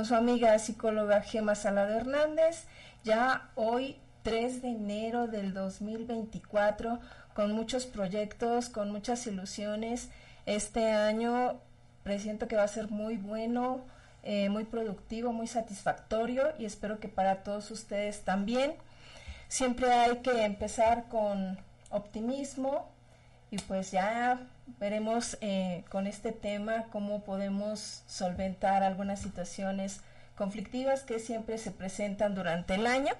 con su amiga psicóloga Gema Salado Hernández. Ya hoy 3 de enero del 2024 con muchos proyectos, con muchas ilusiones. Este año presiento que va a ser muy bueno, eh, muy productivo, muy satisfactorio y espero que para todos ustedes también. Siempre hay que empezar con optimismo y pues ya veremos eh, con este tema cómo podemos solventar algunas situaciones conflictivas que siempre se presentan durante el año.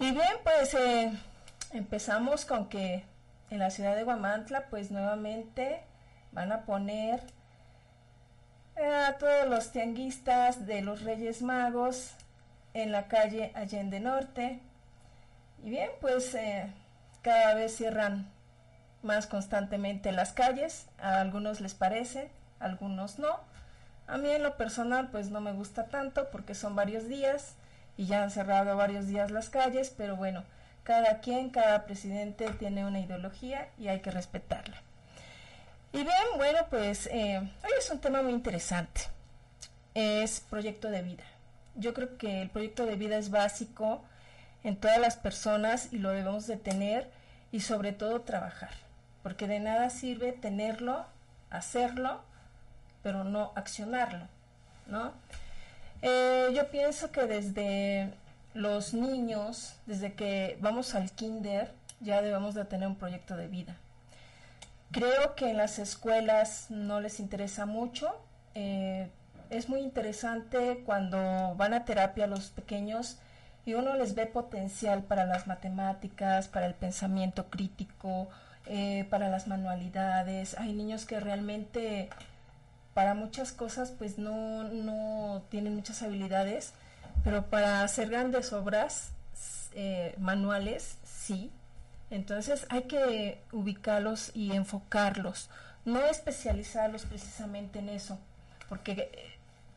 Y bien, pues eh, empezamos con que en la ciudad de Guamantla, pues nuevamente van a poner a todos los tianguistas de los Reyes Magos en la calle Allende Norte. Y bien, pues eh, cada vez cierran más constantemente las calles, a algunos les parece, a algunos no. A mí en lo personal pues no me gusta tanto porque son varios días y ya han cerrado varios días las calles, pero bueno, cada quien, cada presidente tiene una ideología y hay que respetarla. Y bien, bueno, pues eh, hoy es un tema muy interesante. Es proyecto de vida. Yo creo que el proyecto de vida es básico en todas las personas y lo debemos de tener y sobre todo trabajar porque de nada sirve tenerlo, hacerlo, pero no accionarlo, ¿no? Eh, yo pienso que desde los niños, desde que vamos al kinder, ya debemos de tener un proyecto de vida. Creo que en las escuelas no les interesa mucho. Eh, es muy interesante cuando van a terapia los pequeños y uno les ve potencial para las matemáticas, para el pensamiento crítico, eh, para las manualidades. Hay niños que realmente para muchas cosas pues no, no tienen muchas habilidades, pero para hacer grandes obras eh, manuales sí. Entonces hay que ubicarlos y enfocarlos, no especializarlos precisamente en eso, porque eh,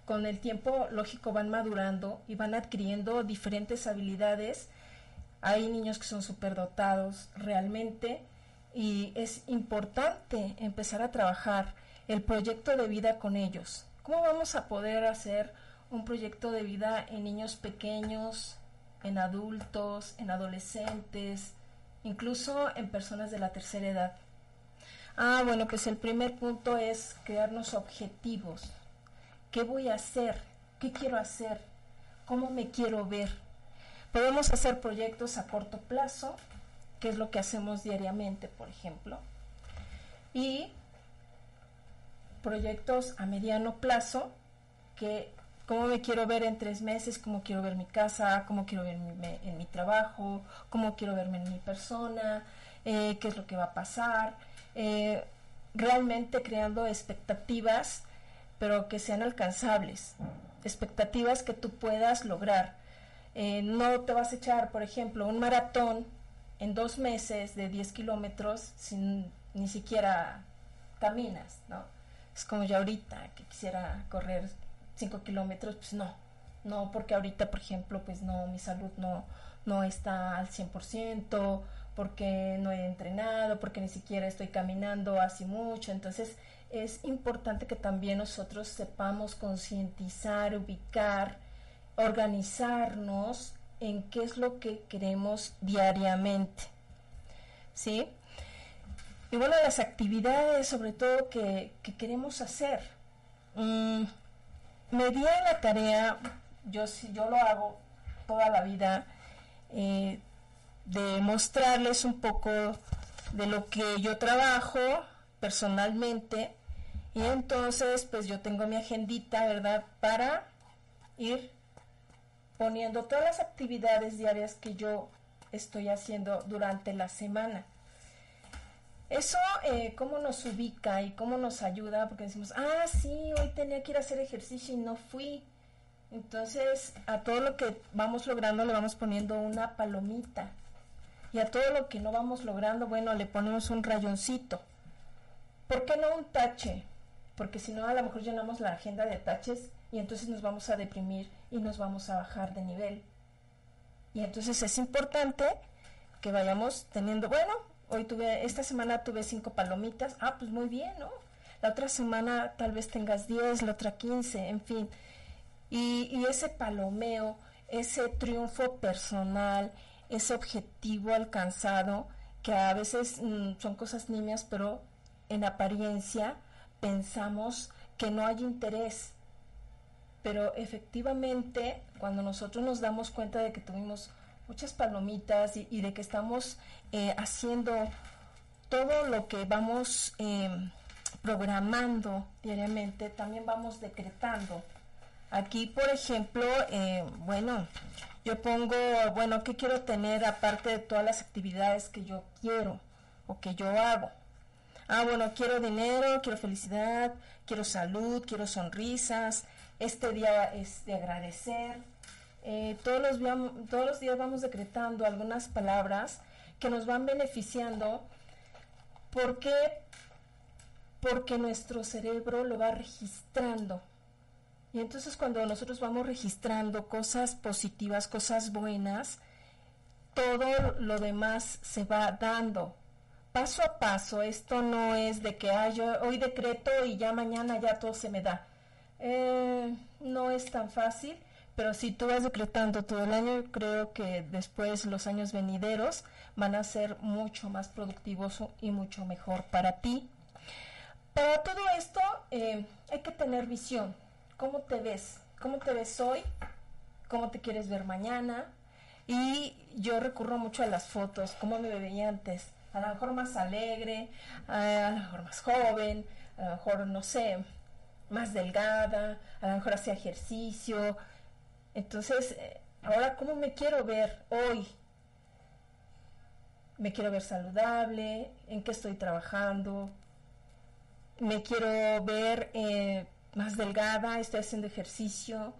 con el tiempo lógico van madurando y van adquiriendo diferentes habilidades. Hay niños que son superdotados realmente y es importante empezar a trabajar el proyecto de vida con ellos. ¿Cómo vamos a poder hacer un proyecto de vida en niños pequeños, en adultos, en adolescentes, incluso en personas de la tercera edad? Ah, bueno, pues el primer punto es crearnos objetivos. ¿Qué voy a hacer? ¿Qué quiero hacer? ¿Cómo me quiero ver? Podemos hacer proyectos a corto plazo, que es lo que hacemos diariamente, por ejemplo, y proyectos a mediano plazo, que cómo me quiero ver en tres meses, cómo quiero ver mi casa, cómo quiero verme en mi trabajo, cómo quiero verme en mi persona, eh, qué es lo que va a pasar, eh, realmente creando expectativas, pero que sean alcanzables, expectativas que tú puedas lograr. Eh, no te vas a echar, por ejemplo, un maratón en dos meses de 10 kilómetros sin ni siquiera caminas, ¿no? Es como yo ahorita que quisiera correr 5 kilómetros, pues no, no, porque ahorita, por ejemplo, pues no, mi salud no, no está al 100%, porque no he entrenado, porque ni siquiera estoy caminando así mucho, entonces es importante que también nosotros sepamos concientizar, ubicar, organizarnos en qué es lo que queremos diariamente. ¿Sí? Y bueno, las actividades sobre todo que, queremos hacer. Mm, me di la tarea, yo, yo lo hago toda la vida, eh, de mostrarles un poco de lo que yo trabajo personalmente y entonces pues yo tengo mi agendita, ¿verdad? Para ir poniendo todas las actividades diarias que yo estoy haciendo durante la semana. Eso, eh, cómo nos ubica y cómo nos ayuda, porque decimos, ah, sí, hoy tenía que ir a hacer ejercicio y no fui. Entonces, a todo lo que vamos logrando le vamos poniendo una palomita. Y a todo lo que no vamos logrando, bueno, le ponemos un rayoncito. ¿Por qué no un tache? Porque si no, a lo mejor llenamos la agenda de taches y entonces nos vamos a deprimir y nos vamos a bajar de nivel. Y entonces es importante que vayamos teniendo, bueno, hoy tuve, esta semana tuve cinco palomitas, ah, pues muy bien, ¿no? la otra semana tal vez tengas 10, la otra 15, en fin. Y, y ese palomeo, ese triunfo personal, ese objetivo alcanzado, que a veces mm, son cosas niñas, pero en apariencia pensamos que no hay interés. Pero efectivamente, cuando nosotros nos damos cuenta de que tuvimos muchas palomitas y, de que estamos eh, haciendo todo lo que vamos em, programando diariamente, también vamos decretando. Aquí, por ejemplo, eh, bueno, yo pongo, bueno, ¿qué quiero tener aparte de todas las actividades que yo quiero o que yo hago? Ah, bueno, quiero dinero, quiero felicidad, quiero salud, quiero sonrisas. Este día es de agradecer. Eh, todos, los, todos los días vamos decretando algunas palabras que nos van beneficiando. ¿Por qué? Porque nuestro cerebro lo va registrando. Y entonces cuando nosotros vamos registrando cosas positivas, cosas buenas, todo lo demás se va dando paso a paso. Esto no es de que ah, hoy decreto y ya mañana ya todo se me da. Eh, no es tan fácil, pero si tú vas decretando todo el año, creo que después los años venideros van a ser mucho más productivos y mucho mejor para ti. Para todo esto eh, hay que tener visión. ¿Cómo te ves? ¿Cómo te ves hoy? ¿Cómo te quieres ver mañana? Y yo recurro mucho a las fotos, cómo me veía antes a lo mejor más alegre, a lo mejor más joven, a lo mejor, no sé, más delgada, a lo mejor hacía ejercicio. Entonces, eh, ahora, ¿cómo me quiero ver hoy? Me quiero ver saludable, en qué estoy trabajando, me quiero ver eh, más delgada, estoy haciendo ejercicio,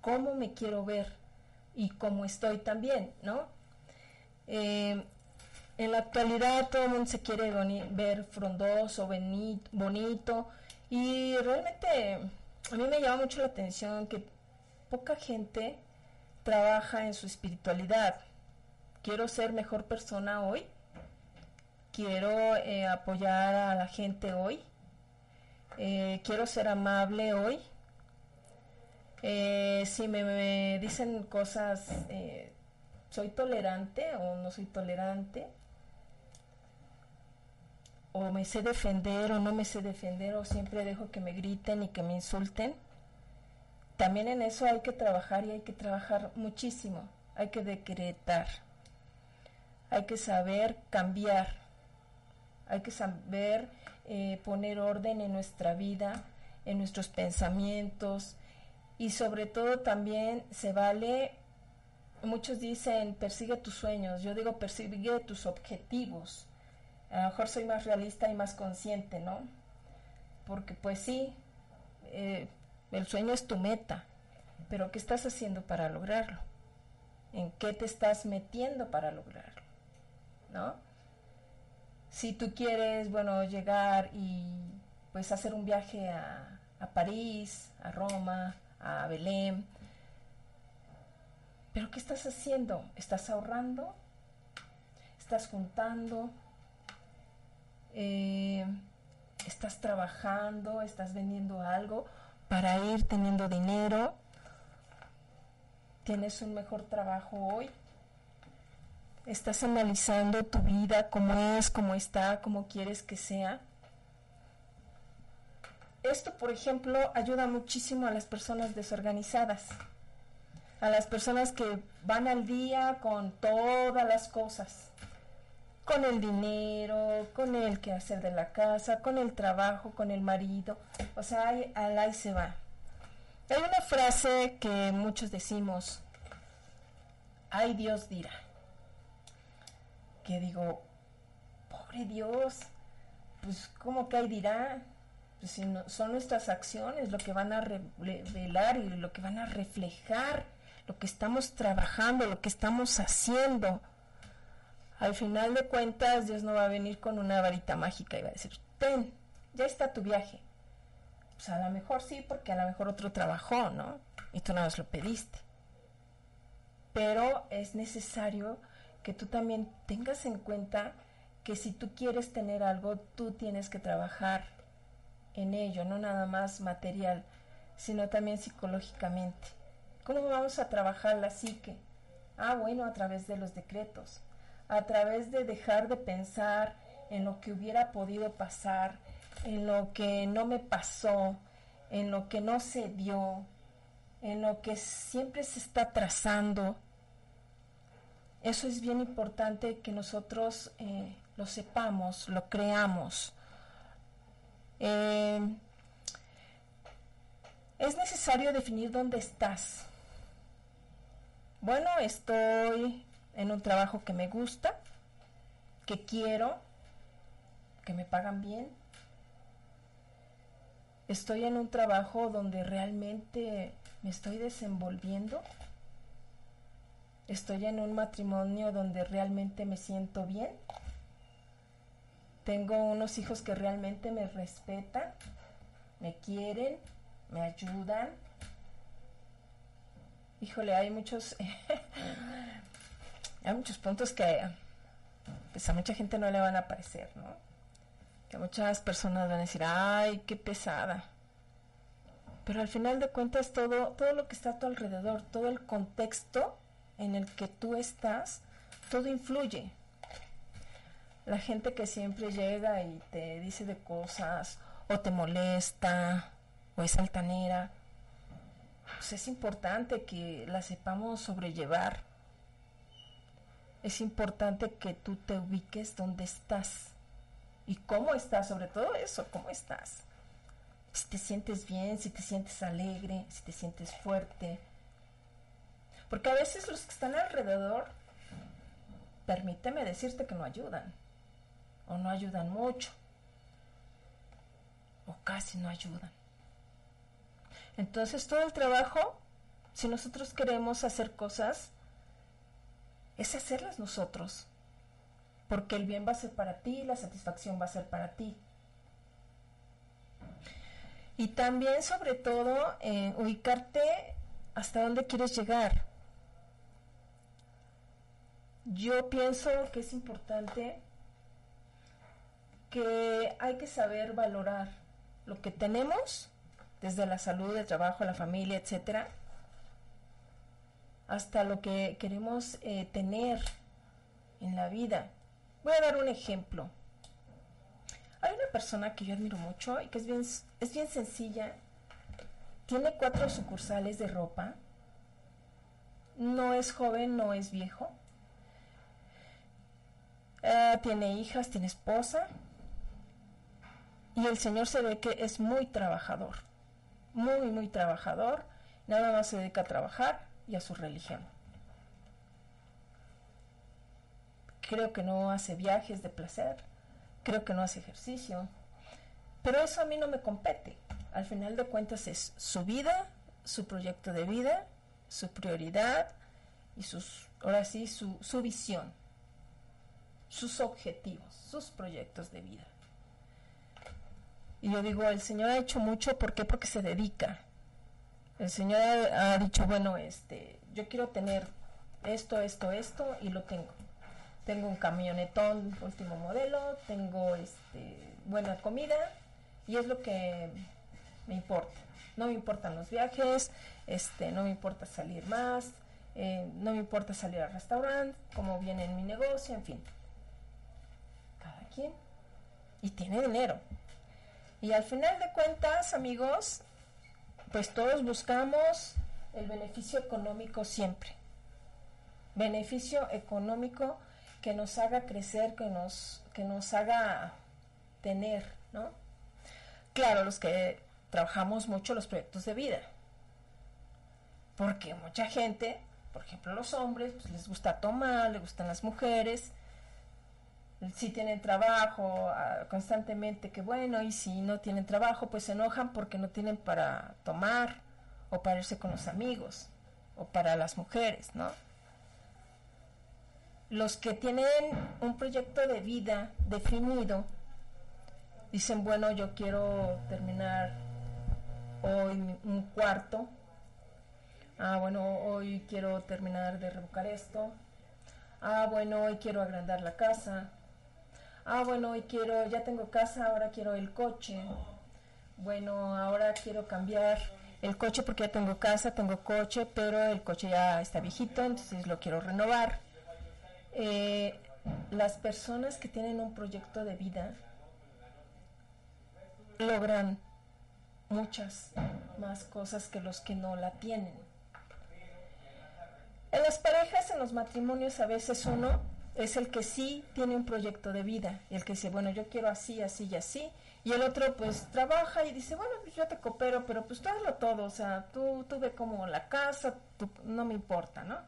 cómo me quiero ver y cómo estoy también, ¿no? Eh, en la actualidad todo el mundo se quiere ver frondoso, bonito y realmente a mí me llama mucho la atención que poca gente trabaja en su espiritualidad. Quiero ser mejor persona hoy, quiero eh, apoyar a la gente hoy, eh, quiero ser amable hoy. Eh, si me, dicen cosas, soy tolerante o no soy tolerante, o me sé defender o no me sé defender o siempre dejo que me griten y que me insulten. También en eso hay que trabajar y hay que trabajar muchísimo. Hay que decretar. Hay que saber cambiar. Hay que saber eh, poner orden en nuestra vida, en nuestros pensamientos y sobre todo también se vale, muchos dicen persigue tus sueños, yo digo persigue tus objetivos a lo mejor soy más realista y más consciente, ¿no? Porque pues sí, eh, el sueño es tu meta, pero ¿qué estás haciendo para lograrlo? ¿En qué te estás metiendo para lograrlo? ¿No? Si tú quieres, bueno, llegar y pues hacer un viaje a, a París, a Roma, a Belén, pero ¿qué estás haciendo? ¿Estás ahorrando? ¿Estás juntando? Eh, estás trabajando, estás vendiendo algo para ir teniendo dinero, tienes un mejor trabajo hoy, estás analizando tu vida, cómo es, cómo está, cómo quieres que sea. Esto, por ejemplo, ayuda muchísimo a las personas desorganizadas, a las personas que van al día con todas las cosas con el dinero, con el quehacer de la casa, con el trabajo, con el marido. O sea, ahí, ahí se va. Hay una frase que muchos decimos, ay Dios dirá. Que digo, pobre Dios, pues ¿cómo que hay dirá? Pues si no, son nuestras acciones lo que van a revelar y lo que van a reflejar lo que estamos trabajando, lo que estamos haciendo. Al final de cuentas, Dios no va a venir con una varita mágica y va a decir, ten, ya está tu viaje. Pues a lo mejor sí, porque a lo mejor otro trabajó, ¿no? Y tú nada más lo pediste. Pero es necesario que tú también tengas en cuenta que si tú quieres tener algo, tú tienes que trabajar en ello, no nada más material, sino también psicológicamente. ¿Cómo vamos a trabajar la psique? Ah, bueno, a través de los decretos, a través de dejar de pensar en lo que hubiera podido pasar, en lo que no me pasó, en lo que no se dio, en lo que siempre se está trazando. Eso es bien importante que nosotros eh, lo sepamos, lo creamos. Eh, es necesario definir dónde estás. Bueno, estoy en un trabajo que me gusta, que quiero, que me pagan bien. Estoy en un trabajo donde realmente me estoy desenvolviendo. Estoy en un matrimonio donde realmente me siento bien. Tengo unos hijos que realmente me respetan, me quieren, me ayudan. Híjole, hay muchos hay muchos puntos que pues a mucha gente no le van a parecer, ¿no? Que muchas personas van a decir, "Ay, qué pesada." Pero al final de cuentas todo todo lo que está a tu alrededor, todo el contexto en el que tú estás, todo influye. La gente que siempre llega y te dice de cosas o te molesta o es altanera, pues es importante que la sepamos sobrellevar. Es importante que tú te ubiques donde estás y cómo estás, sobre todo eso, cómo estás. Si te sientes bien, si te sientes alegre, si te sientes fuerte. Porque a veces los que están alrededor, permíteme decirte que no ayudan o no ayudan mucho o casi no ayudan. Entonces todo el trabajo, si nosotros queremos hacer cosas, es hacerlas nosotros, porque el bien va a ser para ti, la satisfacción va a ser para ti. Y también, sobre todo, eh, ubicarte hasta dónde quieres llegar. Yo pienso que es importante que hay que saber valorar lo que tenemos, desde la salud, el trabajo, la familia, etcétera, hasta lo que queremos eh, tener en la vida. Voy a dar un ejemplo. Hay una persona que yo admiro mucho y que es bien, es bien sencilla. Tiene cuatro sucursales de ropa. No es joven, no es viejo. Eh, tiene hijas, tiene esposa. Y el Señor se ve que es muy trabajador. Muy, muy trabajador. Nada más se dedica a trabajar y a su religión. Creo que no hace viajes de placer. Creo que no hace ejercicio. Pero eso a mí no me compete. Al final de cuentas es su vida, su proyecto de vida, su prioridad y sus, ahora sí, su, su visión, sus objetivos, sus proyectos de vida. Y yo digo, el Señor ha hecho mucho, ¿por qué? Porque se dedica. El Señor ha, dicho, bueno, este, yo quiero tener esto, esto, esto, y lo tengo. Tengo un camionetón último modelo, tengo este, buena comida, y es lo que me importa. No me importan los viajes, este, no me importa salir más, eh, no me importa salir al restaurante, como viene en mi negocio, en fin. Cada quien. Y tiene dinero. Y al final de cuentas, amigos, pues todos buscamos el beneficio económico siempre. Beneficio económico que nos haga crecer, que nos, que nos haga tener, ¿no? Claro, los que trabajamos mucho los proyectos de vida. Porque mucha gente, por ejemplo los hombres, pues les gusta tomar, les gustan las mujeres, si tienen trabajo ah, constantemente, que bueno, y si no tienen trabajo, pues se enojan porque no tienen para tomar o para irse con los amigos o para las mujeres, ¿no? Los que tienen un proyecto de vida definido, dicen, bueno, yo quiero terminar hoy un cuarto, ah, bueno, hoy quiero terminar de revocar esto, ah, bueno, hoy quiero agrandar la casa, ah, bueno, hoy quiero, ya tengo casa, ahora quiero el coche. bueno, ahora quiero cambiar el coche porque ya tengo casa, tengo coche, pero el coche ya está viejito, entonces lo quiero renovar. Eh, las personas que tienen un proyecto de vida logran muchas más cosas que los que no la tienen. En las parejas, en los matrimonios, a veces uno es el que sí tiene un proyecto de vida, el que dice, bueno, yo quiero así, así y así, y el otro pues trabaja y dice, bueno, pues yo te coopero, pero pues tú hazlo todo, o sea, tú, tú como la casa, no me importa, ¿no?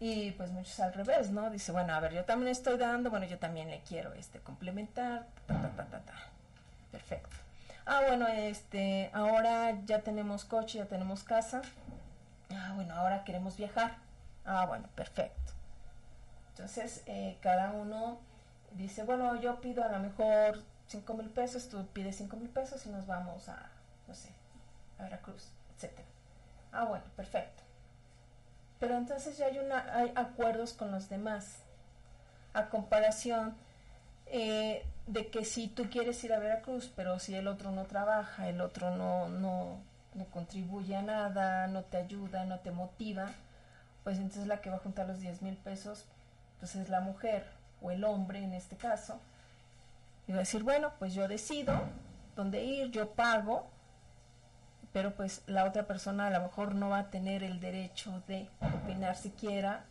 Y pues muchos al revés, ¿no? Dice, bueno, a ver, yo también estoy dando, bueno, yo también le quiero este complementar, ta, ta, ta, ta, ta. Perfecto. Ah, bueno, este, ahora ya tenemos coche, ya tenemos casa. Ah, bueno, ahora queremos viajar. Ah, bueno, perfecto. Entonces, eh, cada uno dice, bueno, yo pido a lo mejor 5 mil pesos, tú pides 5 mil pesos y nos vamos a, no sé, a Veracruz, etcétera. Ah, bueno, perfecto. Pero entonces ya hay, una, hay acuerdos con los demás. A comparación eh, de que si tú quieres ir a Veracruz, pero si el otro no trabaja, el otro no, no, no contribuye a nada, no te ayuda, no te motiva, pues entonces la que va a juntar los 10 mil pesos, pues es la mujer o el hombre en este caso. Va a decir, bueno, pues yo decido dónde ir, yo pago, pero pues la otra persona a lo mejor no va a tener el derecho de opinar siquiera.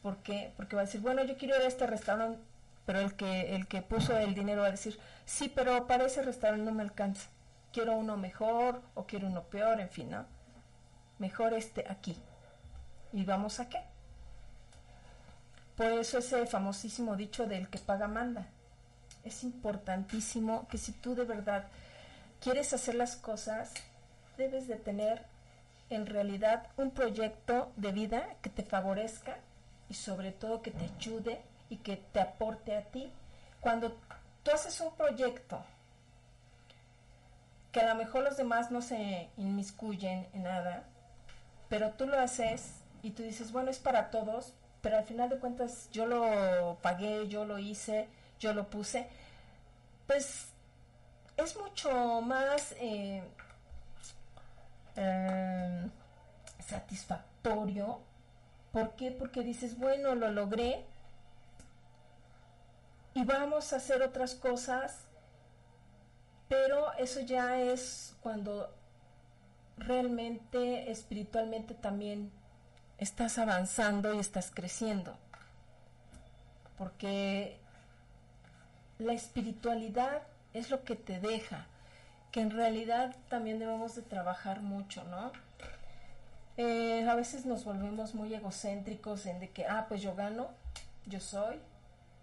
¿Por qué? Porque va a decir, bueno, yo quiero ir a este restaurante, pero el que, el que puso el dinero va a decir, sí, pero para ese restaurante no me alcanza. Quiero uno mejor o quiero uno peor, en fin, ¿no? Mejor este aquí. ¿Y vamos a qué? Por eso ese famosísimo dicho del que paga manda. Es importantísimo que si tú de verdad quieres hacer las cosas, debes de tener en realidad un proyecto de vida que te favorezca y sobre todo que te ayude y que te aporte a ti. Cuando tú haces un proyecto que a lo mejor los demás no se inmiscuyen en nada, pero tú lo haces y tú dices, bueno, es para todos, pero al final de cuentas yo lo pagué, yo lo hice, yo lo puse, pues es mucho más eh, eh, satisfactorio. ¿Por qué? Porque dices, bueno, lo logré y vamos a hacer otras cosas, pero eso ya es cuando realmente espiritualmente también estás avanzando y estás creciendo. Porque la espiritualidad es lo que te deja, que en realidad también debemos de trabajar mucho, ¿no? Eh, a veces nos volvemos muy egocéntricos en de que, ah, pues yo gano, yo soy,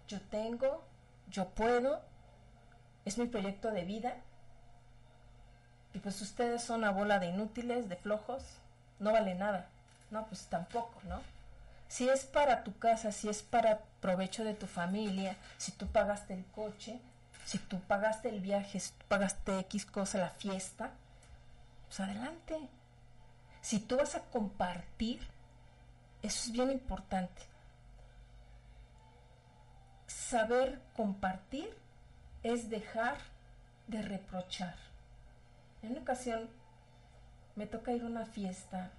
yo tengo, yo puedo, es mi proyecto de vida. Y pues ustedes son una bola de inútiles, de flojos, no vale nada. No, pues tampoco, ¿no? Si es para tu casa, si es para provecho de tu familia, si tú pagaste el coche, si tú pagaste el viaje, si tú pagaste X cosa, la fiesta, pues adelante. Si tú vas a compartir, eso es bien importante. Saber compartir es dejar de reprochar. En una ocasión me toca ir a una fiesta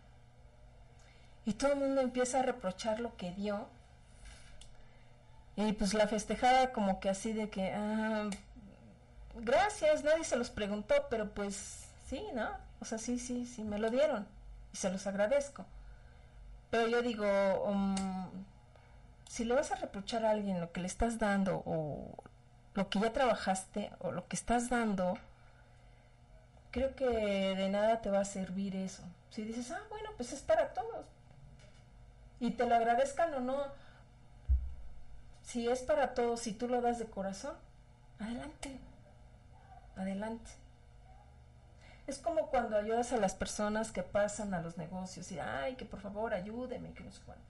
y todo el mundo empieza a reprochar lo que dio y pues la festejada como que así de que, ah, gracias, nadie se los preguntó, pero pues sí, ¿no? O sea, sí, sí, sí, me lo dieron y se los agradezco. Pero yo digo, um, si le vas a reprochar a alguien lo que le estás dando o lo que ya trabajaste o lo que estás dando, creo que de nada te va a servir eso. Si dices, ah, bueno, pues es para todos. Y te lo agradezcan o no, si es para todos, si tú lo das de corazón, adelante, adelante. Es como cuando ayudas a las personas que pasan a los negocios y, ay, que por favor ayúdeme, que no sé cuánto.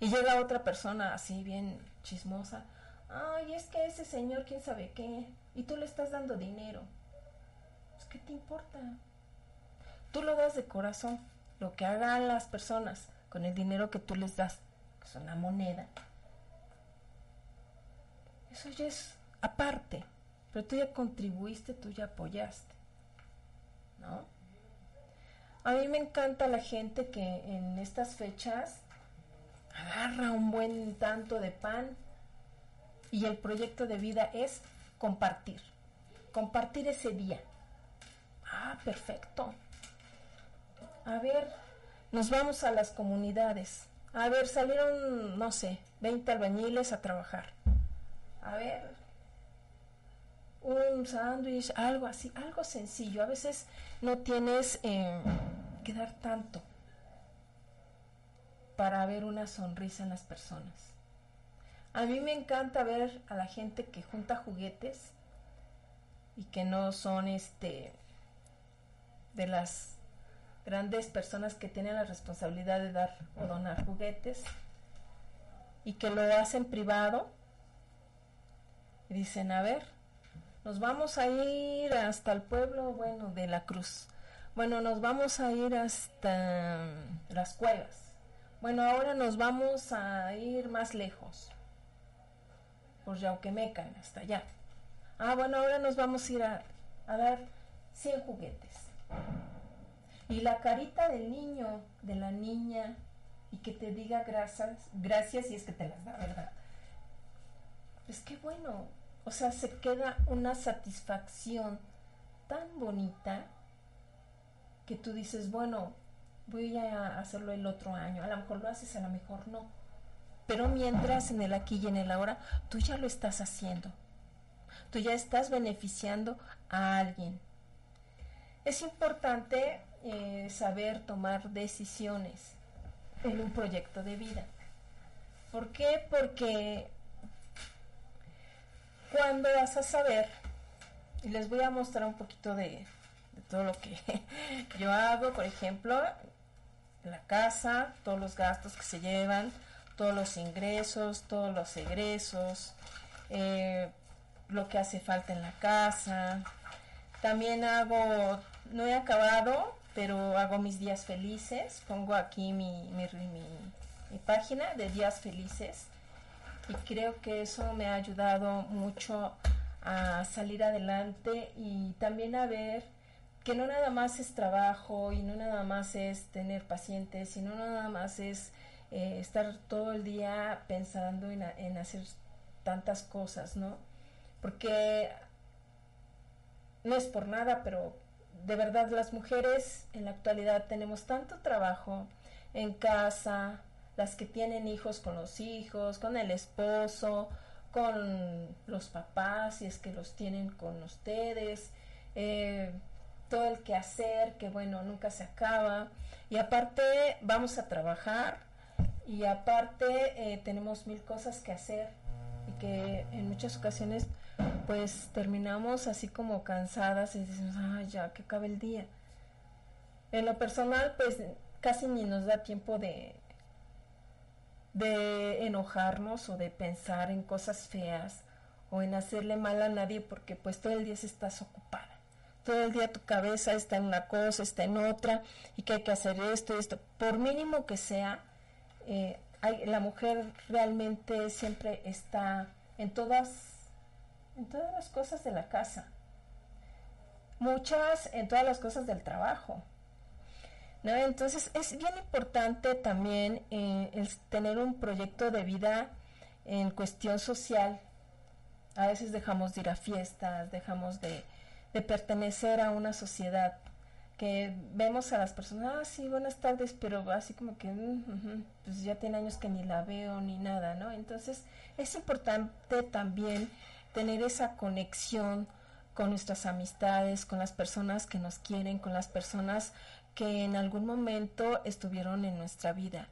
Y llega otra persona así bien chismosa, ay, es que ese señor, quién sabe qué, y tú le estás dando dinero. Pues, ¿qué te importa? Tú lo das de corazón, lo que hagan las personas con el dinero que tú les das, que es una moneda, eso ya es aparte. pero tú ya contribuiste, tú ya apoyaste, ¿no? A mí me encanta la gente que en estas fechas agarra un buen tanto de pan y el proyecto de vida es compartir, compartir ese día. Ah, perfecto. A ver, nos vamos a las comunidades. A ver, salieron, no sé, 20 albañiles a trabajar. A ver, un sándwich, algo así, algo sencillo. A veces no tienes eh, que dar tanto para ver una sonrisa en las personas. A mí me encanta ver a la gente que junta juguetes y que no son este de las grandes personas que tienen la responsabilidad de dar o donar juguetes y que lo hacen privado dicen, a ver, nos vamos a ir hasta el pueblo, bueno, de la Cruz. Bueno, nos vamos a ir hasta las cuevas. Bueno, ahora nos vamos a ir más lejos, por Yauquemeca, hasta allá. Ah, bueno, ahora nos vamos a ir a, a dar 100 juguetes. Y la carita del niño, de la niña, y que te diga gracias, gracias y es que te las da, ¿verdad? Pues qué bueno. O sea, se queda una satisfacción tan bonita que tú dices, bueno, voy a hacerlo el otro año. A lo mejor lo haces, a lo mejor no. Pero mientras en el aquí y en el ahora, tú ya lo estás haciendo. Tú ya estás beneficiando a alguien. Es importante eh, saber tomar decisiones en un proyecto de vida. ¿Por qué? Porque cuando vas a saber, y les voy a mostrar un poquito de, todo lo que yo hago, por ejemplo, la casa, todos los gastos que se llevan, todos los ingresos, todos los egresos, eh, lo que hace falta en la casa. También hago, no he acabado, pero hago mis días felices. Pongo aquí mi, mi, mi, página de días felices y creo que eso me ha ayudado mucho a salir adelante y también a ver que no nada más es trabajo y no nada más es tener pacientes, sino nada más es eh, estar todo el día pensando en, en hacer tantas cosas, ¿no? Porque no es por nada, pero de verdad las mujeres en la actualidad tenemos tanto trabajo en casa, las que tienen hijos con los hijos, con el esposo, con los papás, si es que los tienen con ustedes, eh, todo el que hacer, que bueno, nunca se acaba. Y aparte vamos a trabajar y aparte eh, tenemos mil cosas que hacer y que en muchas ocasiones pues terminamos así como cansadas y decimos, ay, ya, que acabe el día. En lo personal, pues casi ni nos da tiempo de, de enojarnos o de pensar en cosas feas o en hacerle mal a nadie porque pues todo el día estás ocupada. Todo el día tu cabeza está en una cosa, está en otra y que hay que hacer esto, esto. Por mínimo que sea, eh, hay, la mujer realmente siempre está en todas en todas las cosas de la casa, muchas en todas las cosas del trabajo. ¿no? Entonces es bien importante también eh, tener un proyecto de vida en cuestión social. A veces dejamos de ir a fiestas, dejamos de, pertenecer a una sociedad que vemos a las personas, ah, sí, buenas tardes, pero así como que, mm, pues ya tiene años que ni la veo ni nada, ¿no? Entonces es importante también tener esa conexión con nuestras amistades, con las personas que nos quieren, con las personas que en algún momento estuvieron en nuestra vida.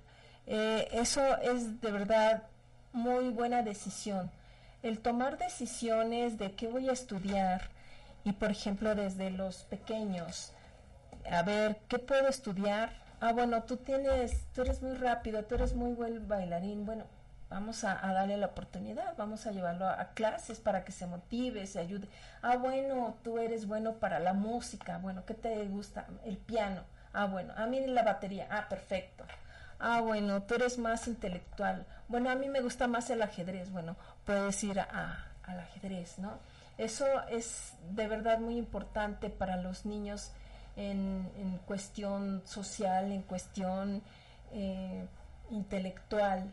Eh, eso es de verdad muy buena decisión. El tomar decisiones de qué voy a estudiar y por ejemplo desde los pequeños, a ver, ¿qué puedo estudiar? Ah, bueno, tú tienes, tú eres muy rápido, tú eres muy buen bailarín. Bueno, vamos a, darle la oportunidad, vamos a llevarlo a, clases para que se motive, se ayude. Ah, bueno, tú eres bueno para la música, bueno, ¿qué te gusta? El piano. Ah, bueno, a mí la batería, ah, perfecto. Ah, bueno, tú eres más intelectual. Bueno, a mí me gusta más el ajedrez. Bueno, puedes ir a, al ajedrez, ¿no? Eso es de verdad muy importante para los niños en, cuestión social, en cuestión eh, intelectual,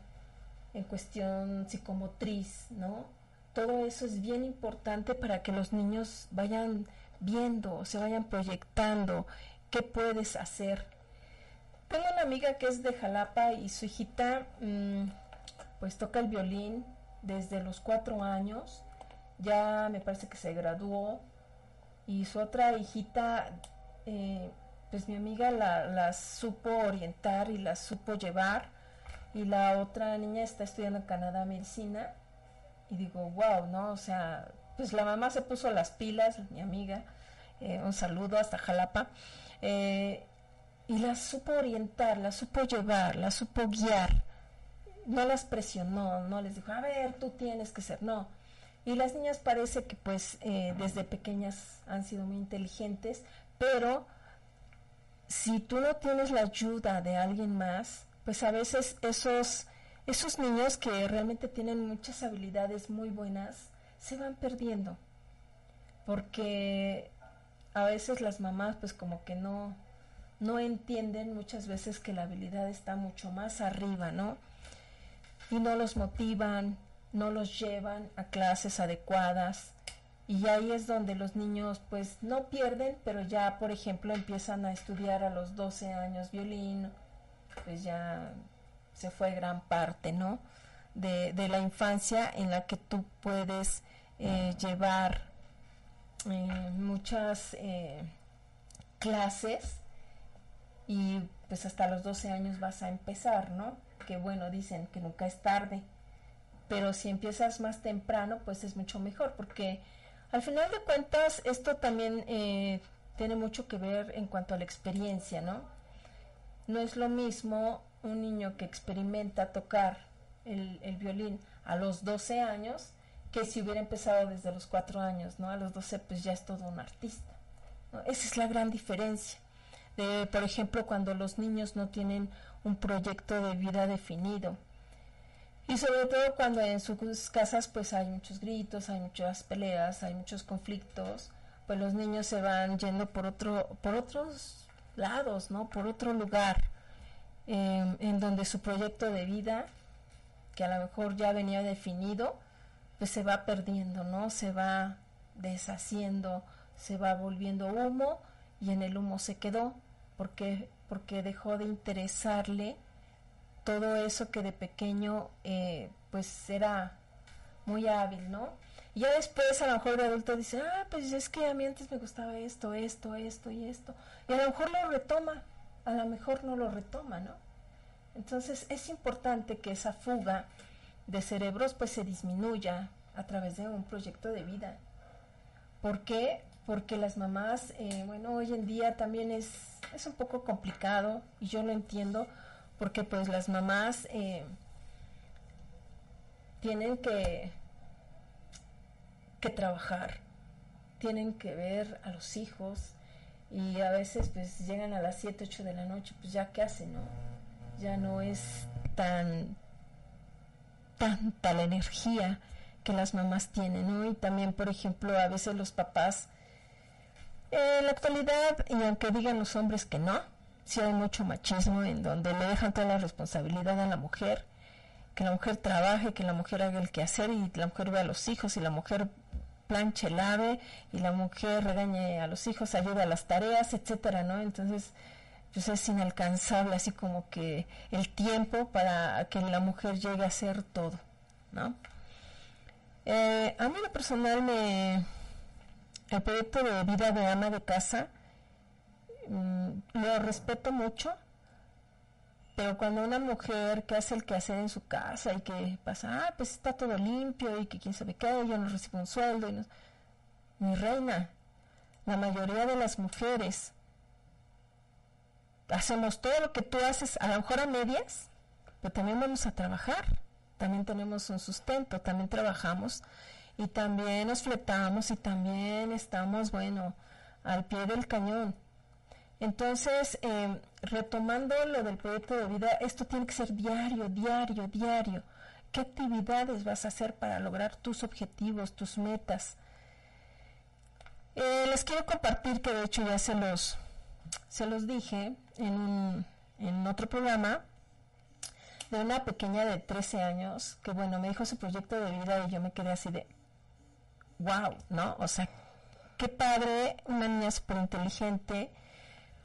en cuestión psicomotriz, ¿no? Todo eso es bien importante para que los niños vayan viendo, se vayan proyectando qué puedes hacer. Tengo una amiga que es de Jalapa y su hijita mm, pues toca el violín desde los cuatro años, ya me parece que se graduó y su otra hijita eh, pues mi amiga la, supo orientar y la supo llevar y la otra niña está estudiando en Canadá medicina y digo, wow, ¿no? O sea, pues la mamá se puso las pilas, mi amiga, eh, un saludo hasta Jalapa, eh, y la supo orientar, la supo llevar, la supo guiar, no las presionó, no les dijo, a ver, tú tienes que ser, no. Y las niñas parece que pues desde pequeñas han sido muy inteligentes, pero si tú no tienes la ayuda de alguien más, pues a veces esos, esos niños que realmente tienen muchas habilidades muy buenas, se van perdiendo. Porque a veces las mamás pues como que no, no entienden muchas veces que la habilidad está mucho más arriba, ¿no? Y no los motivan, no los llevan a clases adecuadas, y ahí es donde los niños pues no pierden, pero ya por ejemplo empiezan a estudiar a los 12 años violín, pues ya se fue gran parte, ¿no? De, la infancia en la que tú puedes eh, llevar eh, muchas eh, clases y pues hasta los 12 años vas a empezar, ¿no? Que bueno, dicen que nunca es tarde, pero si empiezas más temprano, pues es mucho mejor, porque al final de cuentas, esto también eh, tiene mucho que ver en cuanto a la experiencia, ¿no? No es lo mismo un niño que experimenta tocar el, violín a los 12 años que si hubiera empezado desde los 4 años, ¿no? A los 12 pues ya es todo un artista. Esa es la gran diferencia. De, por ejemplo, cuando los niños no tienen un proyecto de vida definido, y sobre todo cuando en sus casas pues hay muchos gritos, hay muchas peleas, hay muchos conflictos, pues los niños se van yendo por otro, por otros lados, ¿no? Por otro lugar, em, en donde su proyecto de vida, que a lo mejor ya venía definido, pues se va perdiendo, ¿no? Se va deshaciendo, se va volviendo humo y en el humo se quedó porque porque dejó de interesarle todo eso que de pequeño eh, pues era muy hábil, ¿no? Y ya después a lo mejor de adulto dice, ah, pues es que a mí antes me gustaba esto, esto, esto y esto. Y a lo mejor lo retoma, a lo mejor no lo retoma, ¿no? Entonces es importante que esa fuga de cerebros pues se disminuya a través de un proyecto de vida. ¿Por qué? Porque las mamás, eh, bueno, hoy en día también es, es un poco complicado y yo lo entiendo porque pues las mamás eh, tienen que, que trabajar, tienen que ver a los hijos y a veces pues llegan a las 7, 8 de la noche, pues ya qué hacen, ¿no? Ya no es tan tanta la energía que las mamás tienen, ¿no? Y también, por ejemplo, a veces los papás, en la actualidad, y aunque digan los hombres que no, si hay mucho machismo en donde le dejan toda la responsabilidad a la mujer, que la mujer trabaje, que la mujer haga el quehacer y la mujer vea a los hijos y la mujer planche, lave y la mujer regañe a los hijos, ayude a las tareas, etcétera, ¿no? Entonces, pues es inalcanzable así como que el tiempo para que la mujer llegue a hacer todo, ¿no? Eh, a mí lo personal me el proyecto de vida de ama de casa lo respeto mucho, pero cuando una mujer que hace el quehacer en su casa y que pasa, ah, pues está todo limpio y que quién sabe qué, yo no recibo un sueldo. Y no... Mi reina, la mayoría de las mujeres hacemos todo lo que tú haces, a lo mejor a medias, pero también vamos a trabajar, también tenemos un sustento, también trabajamos y también nos fletamos y también estamos, bueno, al pie del cañón. Entonces, em, retomando lo del proyecto de vida, esto tiene que ser diario, diario, diario. ¿Qué actividades vas a hacer para lograr tus objetivos, tus metas? Eh, les quiero compartir que de hecho ya se los, se los dije en, en otro programa de una pequeña de 13 años que bueno, me dijo su proyecto de vida y yo me quedé así de, wow, ¿no? O sea, qué padre, una niña súper inteligente.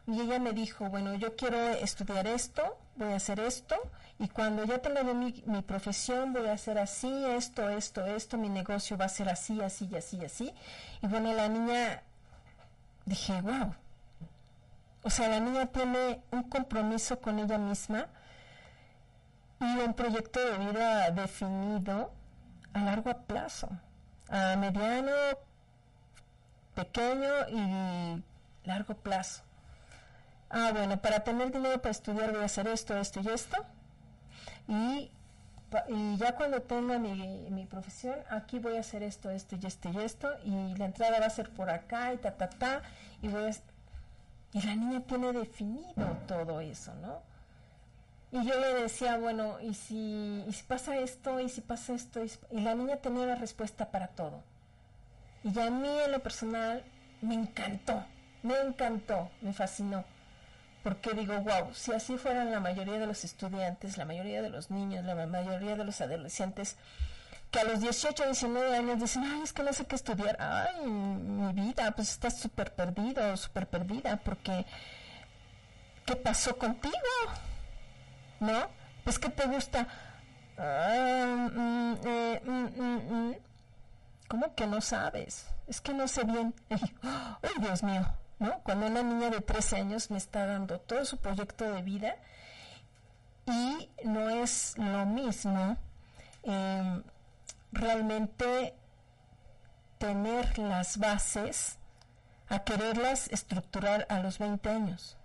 Y ella me dijo, bueno, yo quiero estudiar esto, voy a hacer esto, y cuando ya tenga mi, mi profesión voy a hacer así, esto, esto, esto, mi negocio va a ser así, así, y así, así. Y bueno, la niña, dije, wow. O sea, la niña tiene un compromiso con ella misma y un proyecto de vida definido a largo plazo, a mediano, pequeño y largo plazo. Ah, bueno, para tener dinero para estudiar voy a hacer esto, esto y esto. Y, ya cuando tenga mi, profesión, aquí voy a hacer esto, esto y esto y esto. Y la entrada va a ser por acá y ta, ta, ta. Y, voy y la niña tiene definido todo eso, ¿no? Y yo le decía, bueno, ¿y si, y si pasa esto? ¿Y si pasa esto? Y, la niña tenía la respuesta para todo. Y a mí en lo personal me encantó, me encantó, me fascinó porque digo, wow, si así fueran la mayoría de los estudiantes, la mayoría de los niños, la mayoría de los adolescentes, que a los 18, 19 años dicen, ay, es que no sé qué estudiar, ay, mi vida, pues estás súper perdido, súper perdida, porque, ¿qué pasó contigo? ¿No? Pues que te gusta, ah, mm, mm, mm, ¿cómo que no sabes? Es que no sé bien. ay, Dios mío, cuando una niña de 13 años me está dando todo su proyecto de vida y no es lo mismo em, realmente tener las bases a quererlas estructurar a los 20 años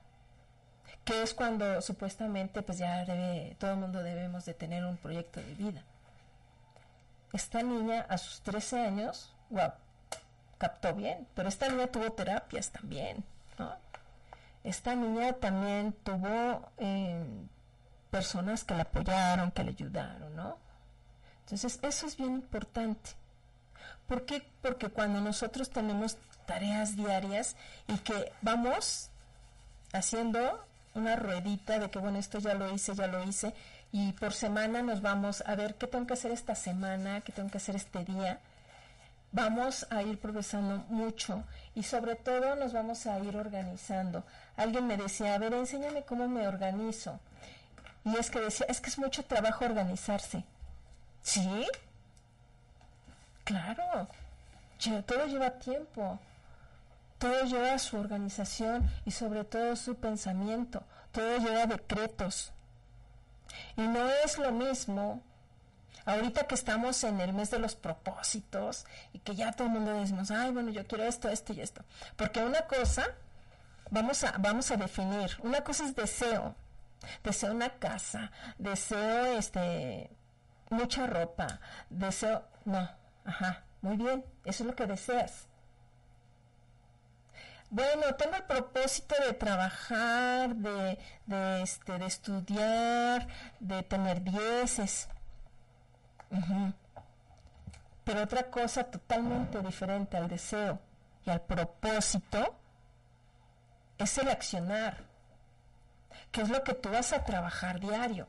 que es cuando supuestamente pues ya debe, todo el mundo debemos de tener un proyecto de vida. Esta niña a sus 13 años, wow, captó bien, pero esta niña tuvo terapias también, ¿no? Esta niña también tuvo eh, personas que la apoyaron, que le ayudaron, ¿no? Entonces, eso es bien importante. ¿Por qué? Porque cuando nosotros tenemos tareas diarias y que vamos haciendo una ruedita de que, bueno, esto ya lo hice, ya lo hice, y por semana nos vamos a ver qué tengo que hacer esta semana, qué tengo que hacer este día, vamos a ir progresando mucho y sobre todo nos vamos a ir organizando. Alguien me decía, a ver, enséñame cómo me organizo. Y es que decía, es que es mucho trabajo organizarse. ¿Sí? Claro, todo lleva tiempo, todo lleva su organización y sobre todo su pensamiento, todo lleva decretos. Y no es lo mismo ahorita que estamos en el mes de los propósitos y que ya todo el mundo decimos, ay, bueno, yo quiero esto, esto y esto. Porque una cosa, vamos a, vamos a definir, una cosa es deseo, deseo una casa, deseo este mucha ropa, deseo, no, ajá, muy bien, eso es lo que deseas. Bueno, tengo el propósito de trabajar, de, de, este, de estudiar, de tener dieces. Pero otra cosa totalmente diferente al deseo y al propósito es el accionar, que es lo que tú vas a trabajar diario.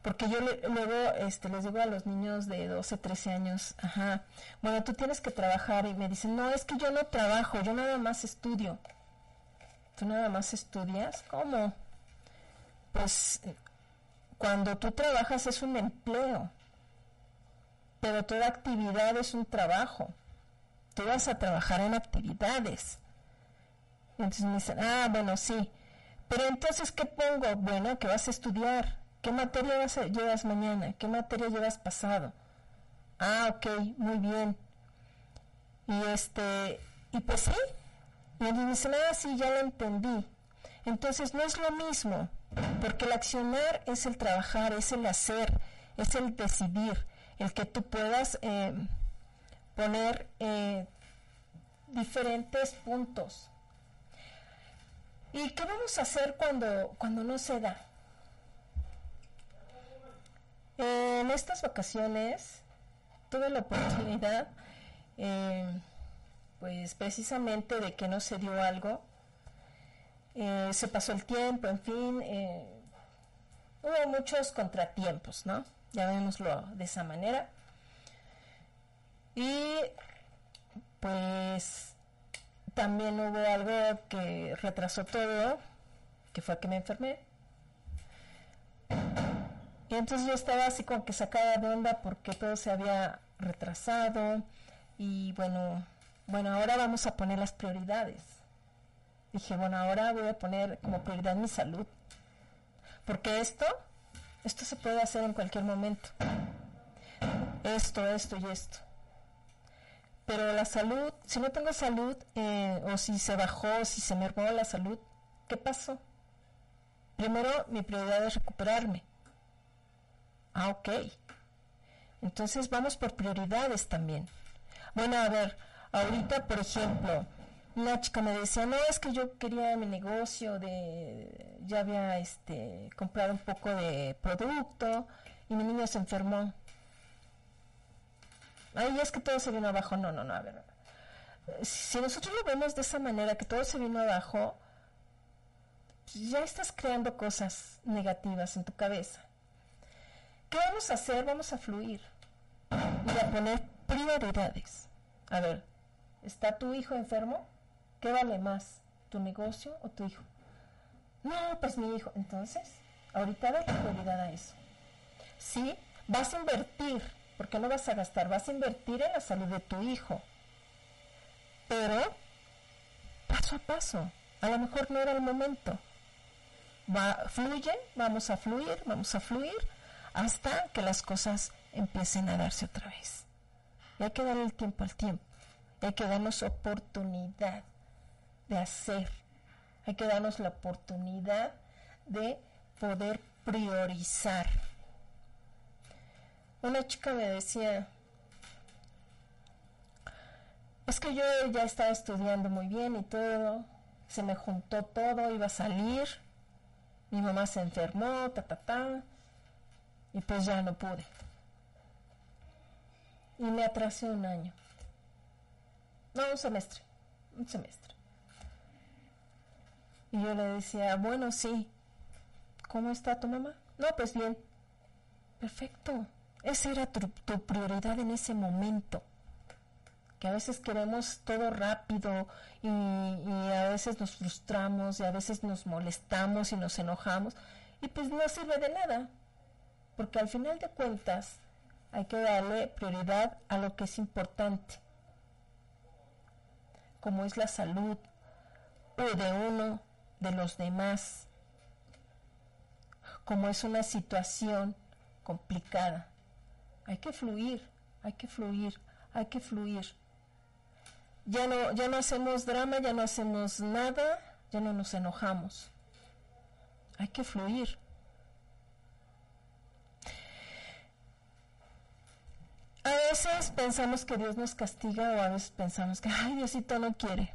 Porque yo luego este, les digo a los niños de 12, 13 años, ajá, bueno, tú tienes que trabajar y me dicen, no, es que yo no trabajo, yo nada más estudio. ¿Tú nada más estudias? ¿Cómo? Pues cuando tú trabajas es un empleo pero toda actividad es un trabajo. Tú vas a trabajar en actividades. Entonces me dicen, ah, bueno, sí. Pero entonces, ¿qué pongo? Bueno, que vas a estudiar. ¿Qué materia vas a, llevas mañana? ¿Qué materia llevas pasado? Ah, ok, muy bien. Y este, y pues sí. Y me dicen, ah, sí, ya lo entendí. Entonces no es lo mismo, porque el accionar es el trabajar, es el hacer, es el decidir el que tú puedas eh, poner eh, diferentes puntos. ¿Y qué vamos a hacer cuando, cuando no se da? En estas vacaciones tuve la oportunidad, eh, pues precisamente de que no se dio algo, se pasó el tiempo, en fin, hubo muchos contratiempos, ¿no? Llamémoslo de esa manera. Y pues también hubo algo que retrasó todo, que fue que me enfermé. Y entonces yo estaba así como que sacada de onda porque todo se había retrasado y bueno, bueno, ahora vamos a poner las prioridades. Dije, bueno, ahora voy a poner como prioridad mi salud. Porque esto, esto se puede hacer en cualquier momento. Esto, esto y esto. Pero la salud, si no tengo salud, eh, o si se bajó, si se me mermó la salud, ¿qué pasó? Primero, mi prioridad es recuperarme. Ah, ok. Entonces vamos por prioridades también. Bueno, a ver, ahorita, por ejemplo, una chica me decía, no, es que yo quería mi negocio de, ya había este, comprado un poco de producto y mi niño se enfermó. Ay, es que todo se vino abajo. No, no, no, a ver. Si nosotros lo vemos de esa manera, que todo se vino abajo, ya estás creando cosas negativas en tu cabeza. ¿Qué vamos a hacer? Vamos a fluir y a poner prioridades. A ver, ¿está tu hijo enfermo? ¿Qué vale más? ¿Tu negocio o tu hijo? No, pues mi hijo. Entonces, ahorita da prioridad a eso. Sí, vas a invertir, porque no vas a gastar, vas a invertir en la salud de tu hijo. Pero, paso a paso. A lo mejor no era el momento. Va, fluye, vamos a fluir, vamos a fluir hasta que las cosas empiecen a darse otra vez. Y hay que darle el tiempo al tiempo. hay que darnos oportunidad hacer. Hay que darnos la oportunidad de poder priorizar. Una chica me decía, es que yo ya estaba estudiando muy bien y todo, se me juntó todo, iba a salir, mi mamá se enfermó, ta, ta, ta, y pues ya no pude. Y me atrasé un año. No, un semestre, un semestre. Y yo le decía, bueno, sí, ¿cómo está tu mamá? No, pues bien. Perfecto. Esa era tu, tu prioridad en ese momento que a veces queremos todo rápido y, a veces nos frustramos y a veces nos molestamos y nos enojamos y pues no sirve de nada, porque al final de cuentas hay que darle prioridad a lo que es importante, como es la salud o de uno, de los demás, como es una situación complicada. Hay que fluir, hay que fluir, hay que fluir ya no, ya no hacemos drama, ya no hacemos nada, ya no nos enojamos. Hay que fluir. A veces pensamos que Dios nos castiga o a veces pensamos que, ay, Diosito no quiere.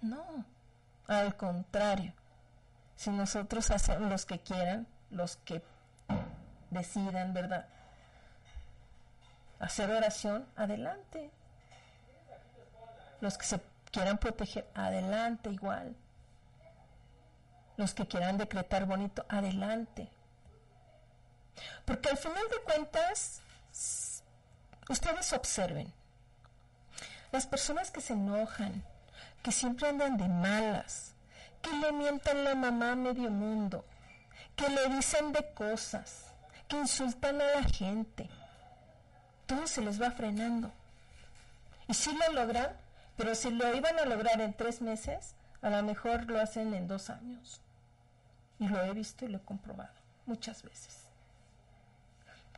No, al contrario. Si nosotros hacemos los que quieran, los que decidan, ¿verdad? Hacer oración, adelante. Los que se quieran proteger, adelante igual. Los que quieran decretar bonito, adelante. Porque al final de cuentas, ustedes observen, las personas que se enojan, que siempre andan de malas, que le mientan la mamá a medio mundo, que le dicen de cosas, que insultan a la gente, todo se les va frenando. Y si lo logran, pero si lo iban a lograr en tres meses, a lo mejor lo hacen en dos años. Y lo he visto y lo he comprobado muchas veces.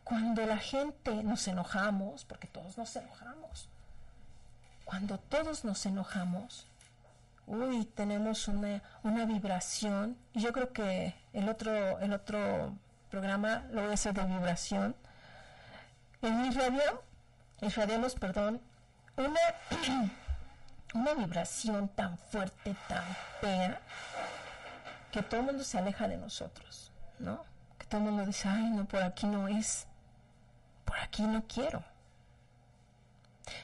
Cuando la gente nos enojamos, porque todos nos enojamos, cuando todos nos enojamos, uy, tenemos una, una vibración, y yo creo que el otro, el otro programa lo voy a hacer de vibración. En irradiamos, irradiamos, perdón, una una vibración tan fuerte, tan fea, que todo el mundo se aleja de nosotros, ¿no? Que todo el mundo dice, ay, no, por aquí no es, por aquí no quiero.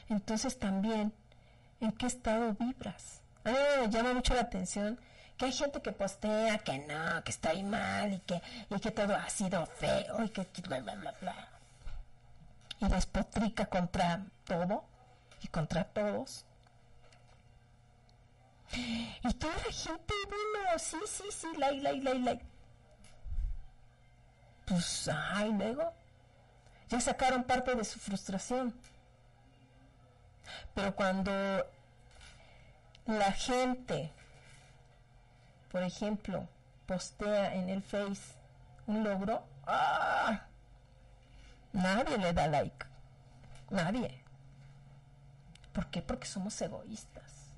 Entonces también en qué estado vibras. A mí me llama mucho la atención que hay gente que postea que no, que estoy mal y que, y que todo ha sido feo y que bla, bla, bla, bla. Y despotrica contra todo y contra todos. Y toda la gente, bueno, sí, sí, sí, like, like, like, like. Pues, ay, luego ya sacaron parte de su frustración. Pero cuando la gente, por ejemplo, postea en el Face un logro, ¡ah! nadie le da like. Nadie. ¿Por qué? Porque somos egoístas.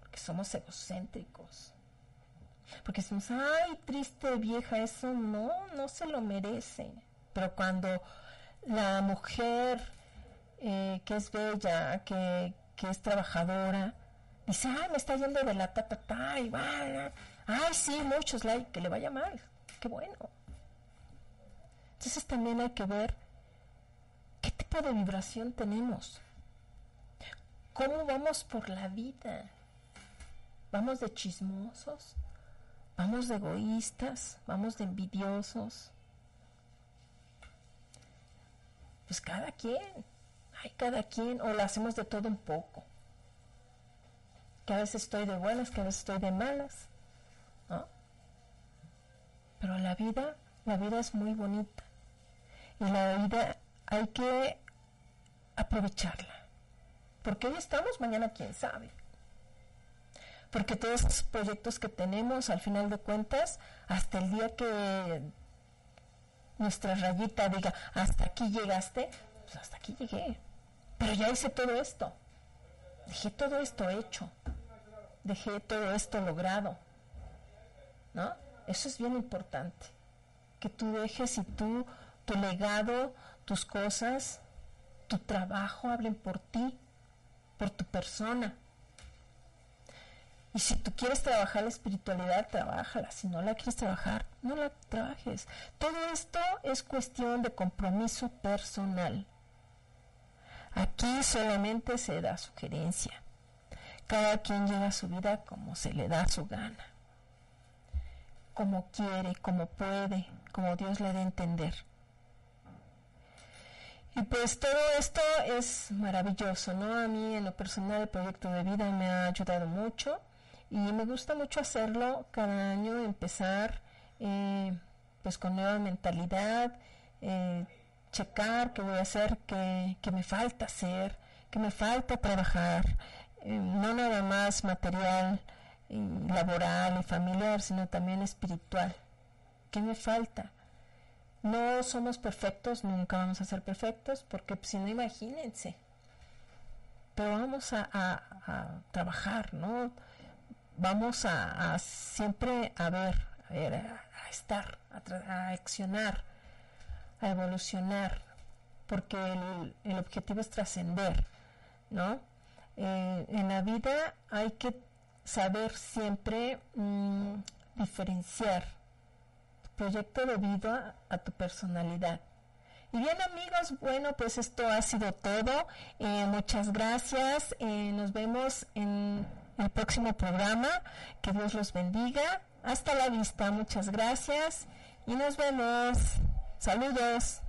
Porque somos egocéntricos. Porque decimos, ay, triste vieja, eso no, no se lo merece. Pero cuando la mujer eh, que es bella, que, que, es trabajadora, dice, ay, me está yendo de la ta, ta, y va, ay, sí, muchos like, que le vaya mal, qué bueno. Entonces también hay que ver qué tipo de vibración tenemos, cómo vamos por la vida, vamos de chismosos, vamos de egoístas, vamos de envidiosos. Pues cada quien. Cada quien, o lo hacemos de todo un poco. Que a veces estoy de buenas, que a veces estoy de malas. Pero la vida, la vida es muy bonita. Y la vida hay que aprovecharla. Porque hoy estamos, mañana quién sabe. Porque todos esos proyectos que tenemos, al final de cuentas, hasta el día que nuestra rayita diga, hasta aquí llegaste, pues hasta aquí llegué. Pero ya hice todo esto. Dejé todo esto hecho. Dejé todo esto logrado. ¿No? Eso es bien importante. Que tú dejes y tú, tu legado, tus cosas, tu trabajo hablen por ti, por tu persona. Y si tú quieres trabajar la espiritualidad, trabájala. Si no la quieres trabajar, no la trabajes. Todo esto es cuestión de compromiso personal. Aquí solamente se da sugerencia. Cada quien lleva su vida como se le da su gana, como quiere, como puede, como Dios le dé a entender. Y pues todo esto es maravilloso, ¿no? A mí en lo personal el proyecto de vida me ha ayudado mucho y me gusta mucho hacerlo cada año, empezar eh, pues con nueva mentalidad, eh, checar qué voy a hacer, qué, me falta hacer, qué me falta trabajar, no nada más material, y laboral y familiar, sino también espiritual. ¿Qué me falta? No somos perfectos, nunca vamos a ser perfectos, porque si no, imagínense. Pero vamos a, trabajar, ¿no? Vamos a, siempre a ver, a ver, a, estar, a accionar a evolucionar, porque el, objetivo es trascender, ¿no? Eh, en la vida hay que saber siempre mm, diferenciar tu proyecto de vida a tu personalidad. Y bien amigos, bueno, pues esto ha sido todo. Eh, muchas gracias. Eh, nos vemos en el próximo programa. Que Dios los bendiga. Hasta la vista. Muchas gracias. Y nos vemos. Saludos.